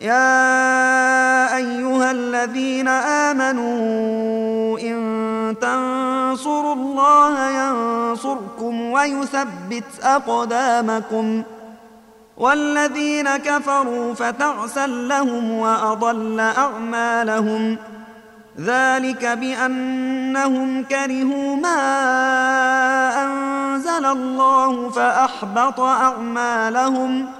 يا أيها الذين آمنوا إن تنصروا الله ينصركم ويثبت أقدامكم والذين كفروا فتعسا لهم وأضل أعمالهم ذلك بأنهم كرهوا ما أنزل الله فأحبط أعمالهم ۖ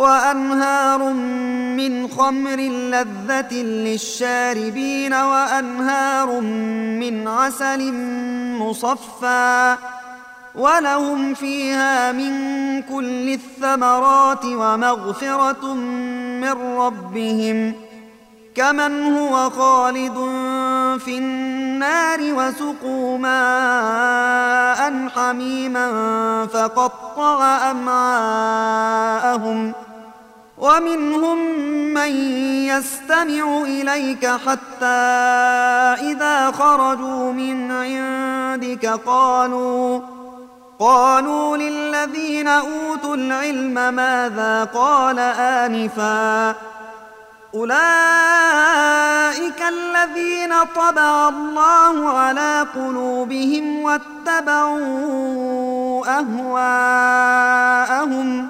وأنهار من خمر لذة للشاربين وأنهار من عسل مصفى ولهم فيها من كل الثمرات ومغفرة من ربهم كمن هو خالد في النار وسقوا ماء حميما فقطع أمعاءهم ۖ ومنهم من يستمع إليك حتى إذا خرجوا من عندك قالوا قالوا للذين أوتوا العلم ماذا قال آنفا؟ أولئك الذين طبع الله على قلوبهم واتبعوا أهواءهم ۖ.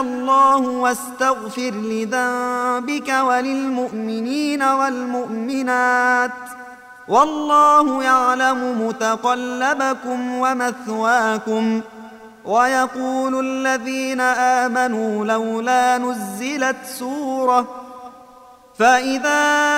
الله واستغفر لذنبك وللمؤمنين والمؤمنات. والله يعلم متقلبكم ومثواكم. ويقول الذين آمنوا لولا نزلت سورة. فإذا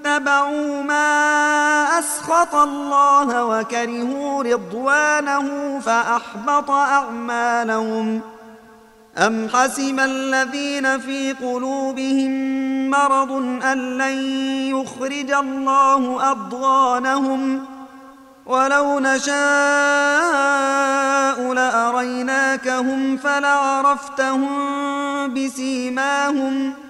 اتبعوا ما أسخط الله وكرهوا رضوانه فأحبط أعمالهم أم حسب الذين في قلوبهم مرض أن لن يخرج الله أضغانهم ولو نشاء لأريناكهم فلعرفتهم بسيماهم ۖ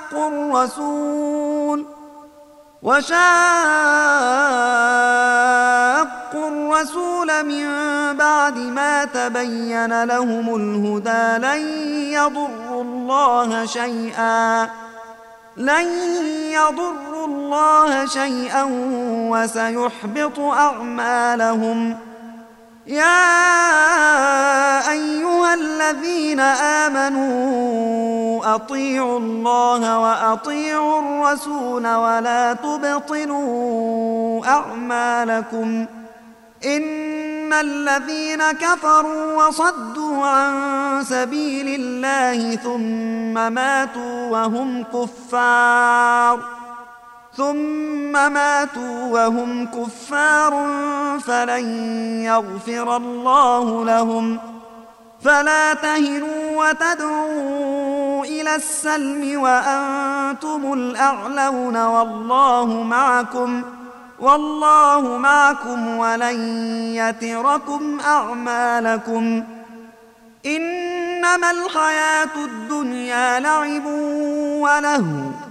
وشاقوا الرسول وشاقوا الرسول من بعد ما تبين لهم الهدى لن يضروا الله شيئا لن يضروا الله شيئا وسيحبط أعمالهم يا أيها الذين آمنوا أطيعوا الله وأطيعوا الرسول ولا تبطلوا أعمالكم إن الذين كفروا وصدوا عن سبيل الله ثم ماتوا وهم كفار ثم ماتوا وهم كفار فلن يغفر الله لهم. فلا تهنوا وتدعوا إلى السلم وأنتم الأعلون والله معكم والله معكم ولن يتركم أعمالكم. إنما الحياة الدنيا لعب ولهو.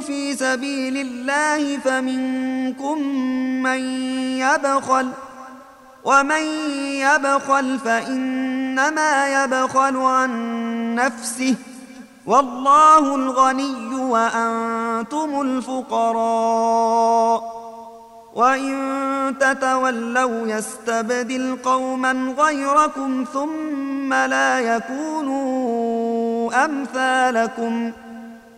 في سبيل الله فمنكم من يبخل ومن يبخل فإنما يبخل عن نفسه والله الغني وأنتم الفقراء. وإن تتولوا يستبدل قوما غيركم ثم لا يكونوا أمثالكم ۖ.